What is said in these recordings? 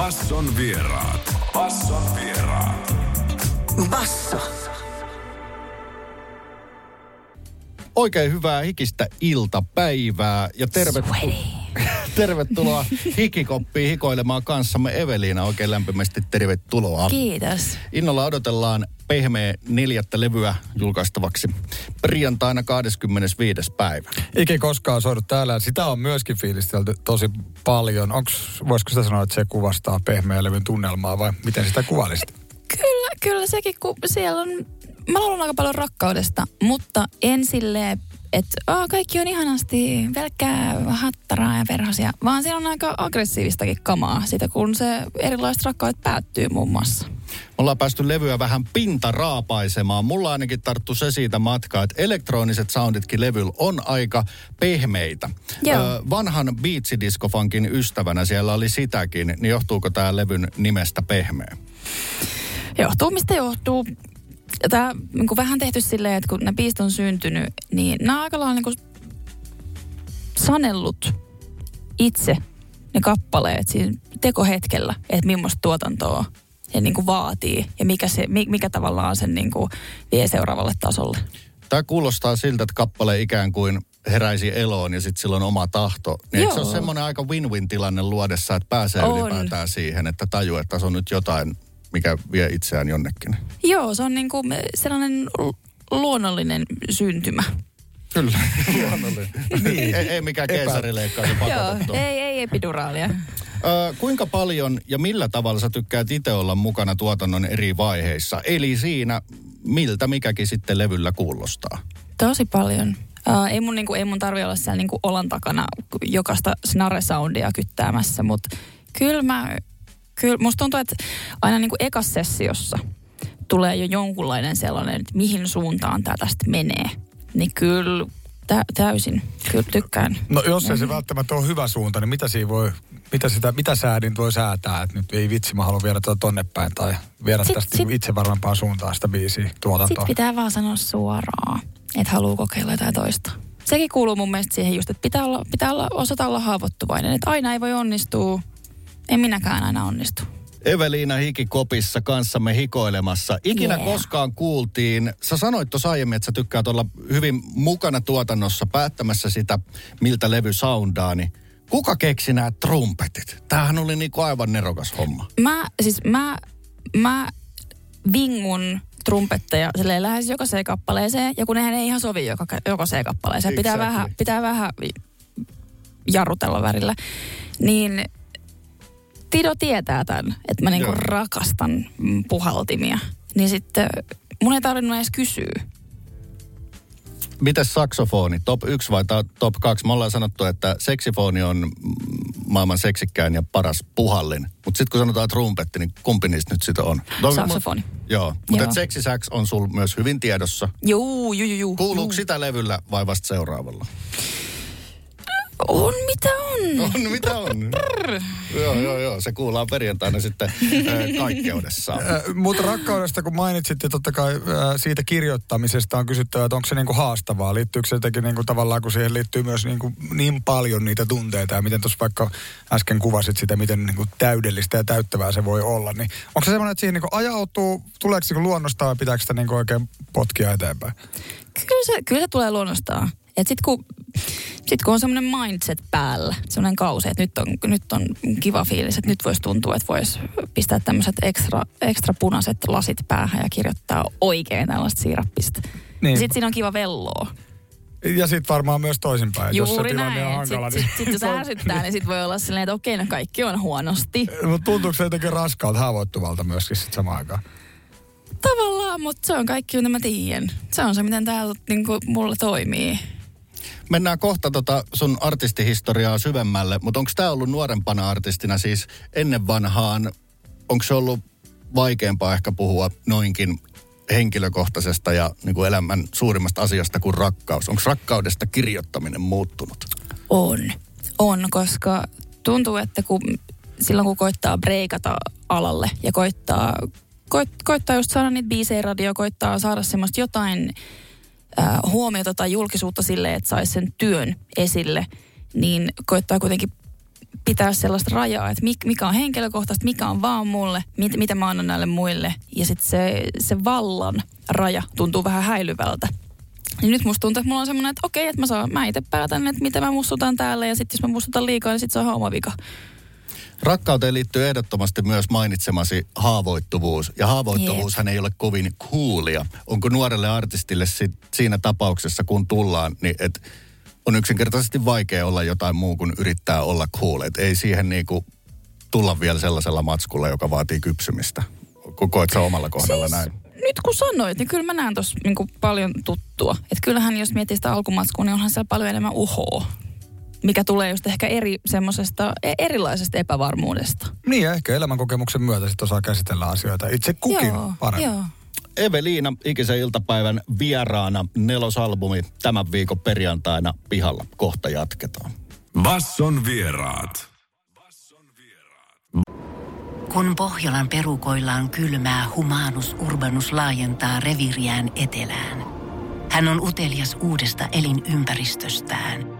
Basson vieraat. Basson vieraat. Basso. Oikein hyvää hikistä iltapäivää ja tervetuloa, tervetuloa hikikoppiin hikoilemaan kanssamme Eveliina. Oikein lämpimästi tervetuloa. Kiitos. Innolla odotellaan pehmeä neljättä levyä julkaistavaksi perjantaina 25. päivä. Iki koskaan soinut täällä. Sitä on myöskin fiilistelty tosi paljon. Onks, voisiko sitä sanoa, että se kuvastaa pehmeä levyn tunnelmaa vai miten sitä kuvailisit? Kyllä, kyllä sekin, kun siellä on, mä laulan aika paljon rakkaudesta, mutta en silleen, että oh, kaikki on ihanasti pelkkää hattaraa ja perhosia, vaan siellä on aika aggressiivistakin kamaa sitä, kun se erilaiset rakkaudet päättyy muun muassa. Me ollaan päästy levyä vähän pinta raapaisemaan. Mulla ainakin tarttu se siitä matkaa, että elektroniset sounditkin levyllä on aika pehmeitä. Joo. Ö, vanhan beatsidiskofankin ystävänä siellä oli sitäkin, niin johtuuko tämä levyn nimestä pehmeä? Johtuu mistä johtuu. Tämä niin vähän tehty silleen, että kun ne biisit on syntynyt, niin nämä on aika lailla niin sanellut itse ne kappaleet siinä tekohetkellä, että millaista tuotantoa se niin kuin vaatii ja mikä, se, mi- mikä tavallaan sen niin kuin vie seuraavalle tasolle. Tämä kuulostaa siltä, että kappale ikään kuin heräisi eloon ja sitten sillä on oma tahto. Niin se ole semmoinen aika win-win tilanne luodessa, että pääsee On. ylipäätään siihen, että tajuu, että tässä on nyt jotain, mikä vie itseään jonnekin. Joo, se on niin kuin sellainen lu- luonnollinen syntymä. Kyllä, luonnollinen. niin. ei, ei mikään keisarileikkaus Joo, pakotettu. ei, ei epiduraalia. Ö, kuinka paljon ja millä tavalla sä tykkäät itse olla mukana tuotannon eri vaiheissa? Eli siinä, miltä mikäkin sitten levyllä kuulostaa. Tosi paljon. Uh, ei mun, niinku, ei mun tarvi olla siellä niinku olan takana jokaista snare-soundia kyttäämässä, mutta kyllä mä, kyllä musta tuntuu, että aina niinku ekas sessiossa tulee jo jonkunlainen sellainen, että mihin suuntaan tämä tästä menee. Niin kyllä tä, täysin, kyllä tykkään. No jos ei se välttämättä ole hyvä suunta, niin mitä siinä voi, mitä, sitä, mitä säädin voi säätää, että nyt ei vitsi, mä haluan viedä tuota tonne päin tai viedä Sit- tästä sit- sit, itse varmempaa suuntaan sitä biisiä Sitten tuotantoa. pitää vaan sanoa suoraan, että haluaa kokeilla jotain toista. Sekin kuuluu mun mielestä siihen just, että pitää, olla, pitää olla, osata olla haavoittuvainen. Että aina ei voi onnistua. En minäkään aina onnistu. Eveliina Hikikopissa kanssamme hikoilemassa. Ikinä Yeah. koskaan kuultiin, sä sanoit tuossa aiemmin, että sä tykkäät olla hyvin mukana tuotannossa päättämässä sitä, miltä levy soundaa, niin kuka keksi nämä trumpetit? Tämähän oli niinku aivan nerokas homma. Mä, siis mä, mä vingun trumpetteja silleen lähes jokaiseen kappaleeseen, ja kun nehän ei ihan sovi joka, jokaiseen kappaleeseen, pitää Exactly. vähän, pitää vähän jarrutella värillä, niin Tido tietää tämän, että mä niinku Joo. rakastan puhaltimia. Niin sitten mun ei tarvinnut edes kysyä. Mites saksofoni, top 1 vai top 2? Me ollaan sanottu, että seksifoni on maailman seksikkäin ja paras puhallin. Mutta sitten kun sanotaan trumpetti, niin kumpi niistä nyt sitten on? Saksofoni. Mut, joo, mutta Joo. seksisäks on sul myös hyvin tiedossa. Juu, juu, juu, juu. Kuuluuko sitä levyllä vai vasta seuraavalla? On mitä on. On, mitä on? joo, joo, joo. Se kuullaan perjantaina sitten äh, kaikkeudessaan. Äh, Mutta rakkaudesta, kun mainitsit, ja totta kai äh, siitä kirjoittamisesta on kysyttävä, että onko se niinku haastavaa? Liittyykö se jotenkin niinku tavallaan, kun siihen liittyy myös niinku niin paljon niitä tunteita, ja miten tuossa vaikka äsken kuvasit sitä, miten niinku täydellistä ja täyttävää se voi olla, niin onko se semmoinen, että siihen niinku ajautuu, tuleeko niinku luonnostaan vai pitääkö sitä niinku oikein potkia eteenpäin? Kyllä se, kyllä se tulee luonnostaan. Et sit kun, sit kun on semmoinen mindset päällä, semmoinen kausi, että nyt on, nyt on kiva fiilis, että nyt voisi tuntua, että voisi pistää tämmöiset ekstra, ekstra punaiset lasit päähän ja kirjoittaa oikein tällaista siirappista. Niin. Niin. Sitten siinä on kiva velloa. Ja sitten varmaan myös toisinpäin, jos se Juuri tilanne on näin. hankala. Sitten sit, sit, jos ärsyttää, niin sitten voi olla silleen, että okei, no kaikki on huonosti. Mutta tuntuuko se jotenkin raskaalta, haavoittuvalta myöskin sit samaan aikaan? Tavallaan, mutta se on kaikki, mitä mä tiedän. Se on se, miten täällä niin mulla toimii. Mennään kohta tota sun artistihistoriaa syvemmälle, mutta onko tämä ollut nuorempana artistina siis ennen vanhaan, onko se ollut vaikeampaa ehkä puhua noinkin henkilökohtaisesta ja niin kuin elämän suurimmasta asiasta kuin rakkaus? Onko rakkaudesta kirjoittaminen muuttunut? On. On, koska tuntuu, että kun, silloin kun koittaa breikata alalle ja koittaa, koit, koittaa just saada niitä biisejä radio, koittaa saada semmoista jotain huomiota tai julkisuutta sille, että saisi sen työn esille, niin koittaa kuitenkin pitää sellaista rajaa, että mikä on henkilökohtaista, mikä on vaan mulle, mit, mitä mä annan näille muille. Ja sitten se, se vallan raja tuntuu vähän häilyvältä. Niin nyt musta tuntuu, että mulla on semmoinen, että okei, että mä, saan, mä itse päätän, että mitä mä mustutan täällä ja sitten jos mä mustutan liikaa, niin sitten se on ihan oma vika. Rakkauteen liittyy ehdottomasti myös mainitsemasi haavoittuvuus. Ja haavoittuvuushan ei ole kovin coolia. Onko nuorelle artistille sit, siinä tapauksessa, kun tullaan, niin että on yksinkertaisesti vaikea olla jotain muu kuin yrittää olla cool. Et ei siihen niinku tulla vielä sellaisella matskulla, joka vaatii kypsymistä. Koet sä omalla kohdalla siis, näin? Nyt kun sanoit, niin kyllä mä näen tuossa niinku paljon tuttua. Että kyllähän jos miettii sitä alkumatskua, niin onhan siellä paljon enemmän uhoa. Mikä tulee just ehkä eri, semmoisesta e- erilaisesta epävarmuudesta. Niin ja ehkä elämänkokemuksen myötä sitten osaa käsitellä asioita itse kukin joo, paremmin. Joo. Eveliina ikisen iltapäivän vieraana nelosalbumi tämän viikon perjantaina pihalla. Kohta jatketaan. Basson vieraat. Kun Pohjolan perukoillaan kylmää, humanus urbanus laajentaa reviriään etelään. Hän on utelias uudesta elinympäristöstään.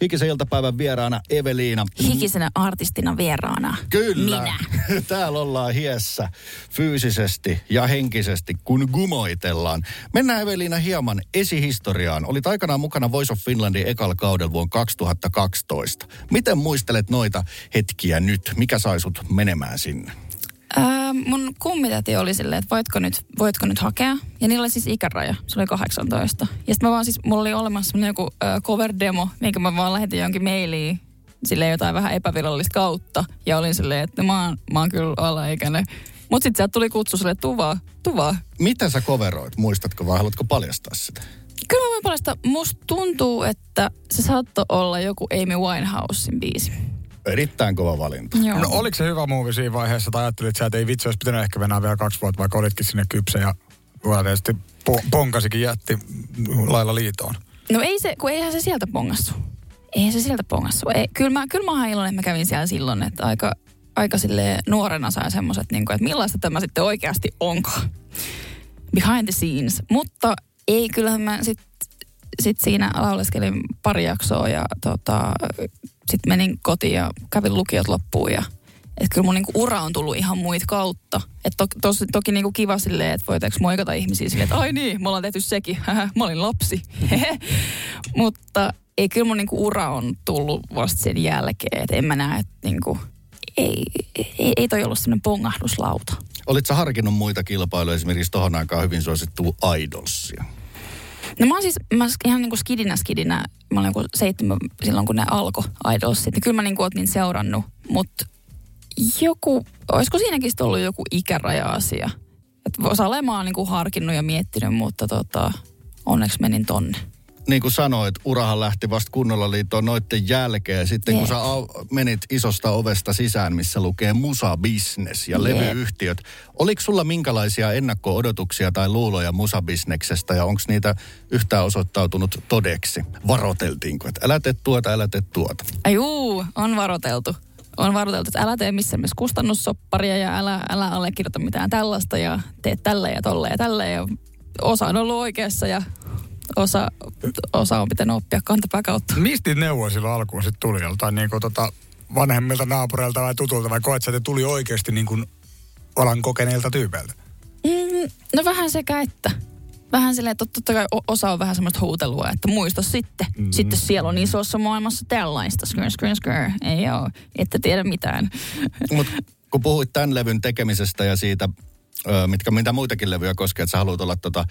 Ikisen iltapäivän vieraana Eveliina. Hikisenä artistina vieraana. Kyllä. Minä. Täällä ollaan hiessä fyysisesti ja henkisesti, kun gumoitellaan. Mennään Eveliina hieman esihistoriaan. Olit aikanaan mukana Voice of Finlandin ekalla kaudella vuonna 2012. Miten muistelet noita hetkiä nyt? Mikä sai sut menemään sinne? Ää, mun kummitäti oli silleen, että voitko nyt, voitko nyt hakea. Ja niillä oli siis ikäraja, se oli 18. Ja sitten mä vaan siis, mulla oli olemassa joku äh, cover-demo, minkä mä vaan lähetin jonkin mailiin sille jotain vähän epävirallista kautta. Ja olin silleen, että mä oon, mä oon kyllä alaikäinen. Mut sitten sieltä tuli kutsu silleen, tuvaa, tuvaa. Mitä sä coveroit? Muistatko vai haluatko paljastaa sitä? Kyllä mä voin paljastaa, musta tuntuu, että se saattoi olla joku Amy Winehousein biisi. Erittäin kova valinta. Joo. No oliko se hyvä muuvi siinä vaiheessa, tai ajattelit sä, että ei vitsi, olisi pitänyt ehkä mennä vielä kaksi vuotta, vaikka olitkin sinne kypsä ja tietysti po- ponkasikin jätti lailla liitoon. No ei se, kun eihän se sieltä pongassu. Eihän se sieltä pongassu. Ei, kyllä, mä, kyllä mä oon iloinen, että mä kävin siellä silloin, että aika, aika sille nuorena sain semmoiset, niin kuin, että millaista tämä sitten oikeasti onkaan. Behind the scenes. Mutta ei, kyllähän mä sitten sit siinä lauleskelin pari jaksoa ja tota, sitten menin kotiin ja kävin lukiot loppuun ja että kyllä mun niinku ura on tullut ihan muita kautta. Että to, tos, toki niinku kiva silleen, että voitaanko moikata ihmisiä silleen, että ai niin, me ollaan tehty sekin. mä olin lapsi. Mutta ei kyllä mun niinku ura on tullut vasta sen jälkeen. Että en mä näe, että niinku, ei, ei, ei toi ollut semmoinen pongahduslauta. Olit sä harkinnut muita kilpailuja, esimerkiksi tohon aikaan hyvin suosittua Idolsia? No mä oon siis, mä ihan niinku skidinä skidinä, mä olin joku seitsemän silloin kun ne alkoi Idolsit. Niin kyllä mä niinku oot niin seurannut, mutta joku, olisiko siinäkin sitten ollut joku ikäraja-asia? Että osa olemaan niinku harkinnut ja miettinyt, mutta tota, onneksi menin tonne. Niin kuin sanoit, urahan lähti vasta kunnolla liittoon noitten jälkeen. Sitten kun Jep. sä menit isosta ovesta sisään, missä lukee Musa Business ja Jep. levyyhtiöt. Oliko sulla minkälaisia ennakko-odotuksia tai luuloja Musa Businessesta ja onko niitä yhtään osoittautunut todeksi? Varoteltiinko, että älä tee tuota, älä tee tuota? Ai juu, on varoteltu. On varoteltu, että älä tee missään myös kustannussopparia ja älä, älä allekirjoita mitään tällaista ja tee tälle ja tolle ja tälle. Ja osa on ollut oikeassa ja osa, osa on pitänyt oppia kantapää kautta. Mistä niitä neuvoja silloin alkuun sitten tuli? Joltain niin kuin tota vanhemmilta naapureilta vai tutulta vai koet että tuli oikeasti niin kuin alan kokeneilta tyypeiltä? Mm, no vähän sekä että. Vähän silleen, että totta kai osa on vähän semmoista huutelua, että muista sitten. Mm. Sitten siellä on isossa maailmassa tällaista. Skr, skr, skr. Ei oo, ette tiedä mitään. Mutta kun puhuit tämän levyn tekemisestä ja siitä, mitkä mitä muitakin levyjä koskee, että sä haluat olla tota,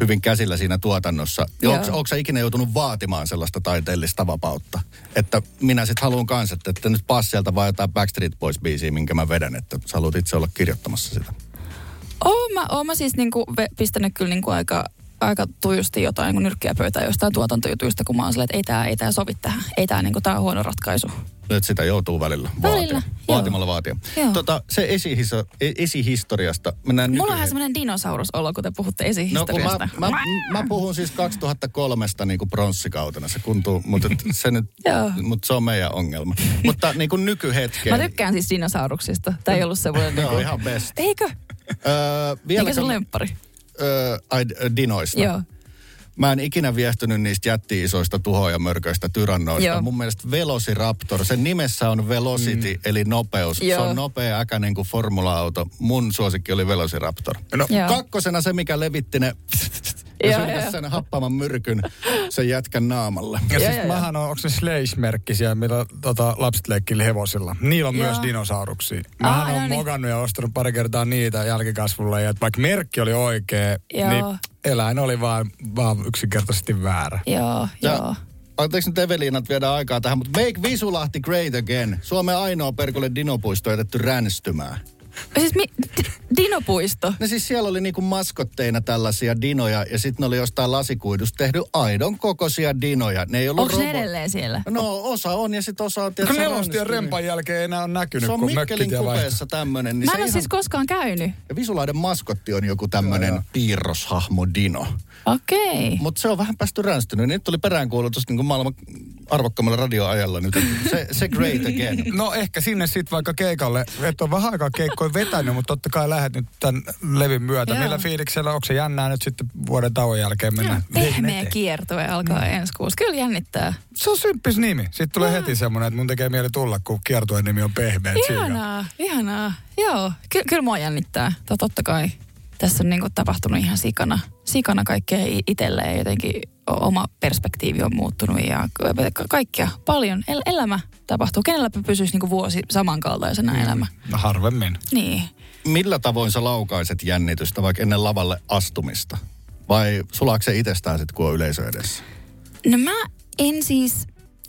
hyvin käsillä siinä tuotannossa. Joo. Onko, onko sä ikinä joutunut vaatimaan sellaista taiteellista vapautta? Että minä sitten haluan kanssa, että, että nyt pass sieltä vaan jotain Backstreet Boys-biisiä, minkä mä vedän, että sä haluat itse olla kirjoittamassa sitä. Oon mä, oon mä siis niinku pistänyt kyllä niinku aika, aika tujusti jotain niinku nyrkkiä pöytään jostain tuotantojutuista, kun mä oon silleen, että ei tää, ei tää sovi tähän. Ei tää niinku, tää on huono ratkaisu. Nyt sitä joutuu välillä, Välillä, vaatia. joo. vaatimalla vaatia. Joo. Tota, se esihiso, e- esihistoriasta. Mennään Mulla on nykyhe- vähän semmoinen dinosaurusolo, kun te puhutte No esihistoriasta. mä, mä, mä, puhun siis 2003 niin kuin pronssikautena, se kuntuu, mutta se nyt, Joo. mutta se on meidän ongelma. mutta niin kuin nykyhetkeen. Mä tykkään siis dinosauruksista. Tää ei ollut semmoinen... Ne on niinku- ihan best. Eikö? Öö, vielä Eikä sun lemppari? Öö, ai, dinoista. Joo. Mä en ikinä viehtynyt niistä jätti-isoista tuhoajamörköistä tyrannoista. Joo. Mun mielestä Velociraptor, sen nimessä on Velocity, mm. eli nopeus. Se Joo. on nopea äkäinen kuin formula-auto. Mun suosikki oli Velociraptor. No, Joo. kakkosena se, mikä levitti ne ja Joo, sylkäsi joo. sen happaman myrkyn sen jätkän naamalle. Ja Joo, siis joo, mähän on, onko se Slash-merkkisiä, mitä tota, lapset leikkili hevosilla. Niillä on Joo. myös dinosauruksia. Mähän Aa, on no niin. mogannut ja ostanut pari kertaa niitä jälkikasvulle. Ja vaikka merkki oli oikea, Joo. niin eläin oli vaan, vaan yksinkertaisesti väärä. Joo, Ja, joo. Anteeksi nyt Eveliinat viedään aikaa tähän, mutta Make Visulahti Great Again. Suomen ainoa perkulle dinopuisto jätetty ränstymään. Siis mi, d- dinopuisto. Ne siis siellä oli niinku maskotteina tällaisia dinoja ja sitten ne oli jostain lasikuidusta tehty aidon kokoisia dinoja. Ne ei ollut Onko robo- edelleen siellä? No osa on ja sitten osa on Kun tietysti nelostien rempan jälkeen ei enää ole näkynyt, Se on kun Mikkelin kupeessa tämmönen. Niin Mä se en ole ihan... siis koskaan käynyt. Ja Visulaiden maskotti on joku tämmönen piirroshahmo dino. Okei. Okay. Mutta se on vähän päästy ränstynyt. Nyt tuli peräänkuulutus niin kuin maailman arvokkaammalla radioajalla nyt. että Se, se great again. No ehkä sinne sitten vaikka keikalle. Et ole vähän aikaa keikkoja vetänyt, mutta totta kai lähdet nyt tämän levin myötä. Joo. Millä fiiliksellä, onko se jännää nyt sitten vuoden tauon jälkeen mennä? levin Pehmeä eteen? kiertue alkaa Mm. ensi kuussa. Kyllä jännittää. Se on symppis nimi. Sitten tulee heti semmoinen, että mun tekee mieli tulla, kun kiertueen nimi on pehmeä. Ihanaa, ihanaa. Joo, Ky- kyllä mua jännittää. To- Totta kai. Tässä on niinku tapahtunut ihan sikana, sikana kaikkea itselleen. Jotenkin oma perspektiivi on muuttunut ja ka- kaikkea paljon. El- elämä tapahtuu. Kenellä pysyisi niinku vuosi samankaltaisena Mm. elämä? No harvemmin. Niin. Millä tavoin sä laukaiset jännitystä vaikka ennen lavalle astumista? Vai sulaako se itsestään sitten, kun on yleisö edessä? No mä en siis,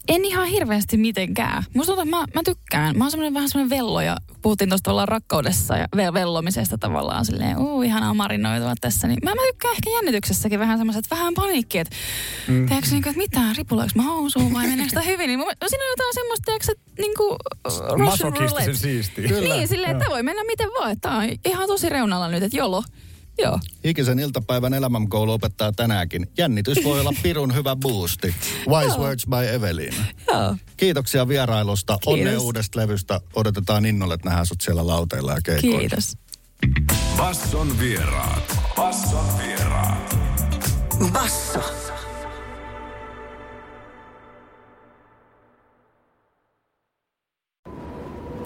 en ihan hirveästi mitenkään. Musta tuntuu, että mä, mä tykkään. Mä oon semmoinen vähän semmoinen vello ja puhuttiin tuosta tavallaan rakkaudessa ja ve- vellomisesta tavallaan silleen, uu, ihanaa marinoitua tässä. Niin mä, mä tykkään ehkä jännityksessäkin vähän semmoiset, vähän paniikki, että mm. teekö niin kuin, että mitä, ripulaanko mä housuun vai meneekö sitä hyvin. Niin mielestä siinä on jotain semmoista, teekö että niin kuin Russian Masokistisen roulette. siistiä. Kyllä. Niin, silleen, että voi mennä miten vaan. Tää on ihan tosi reunalla nyt, että jolo. Joo. Ikisen iltapäivän elämänkoulu opettaa tänäänkin. Jännitys voi olla pirun hyvä boosti. Wise Words by Evelyn. Joo. Kiitoksia vierailusta. Kiitos. Onnea uudesta levystä. Odotetaan innolla, että nähdään sut siellä lauteilla ja keikoilla. Kiitos. Basson vieraat. Basson vieraat. Basso.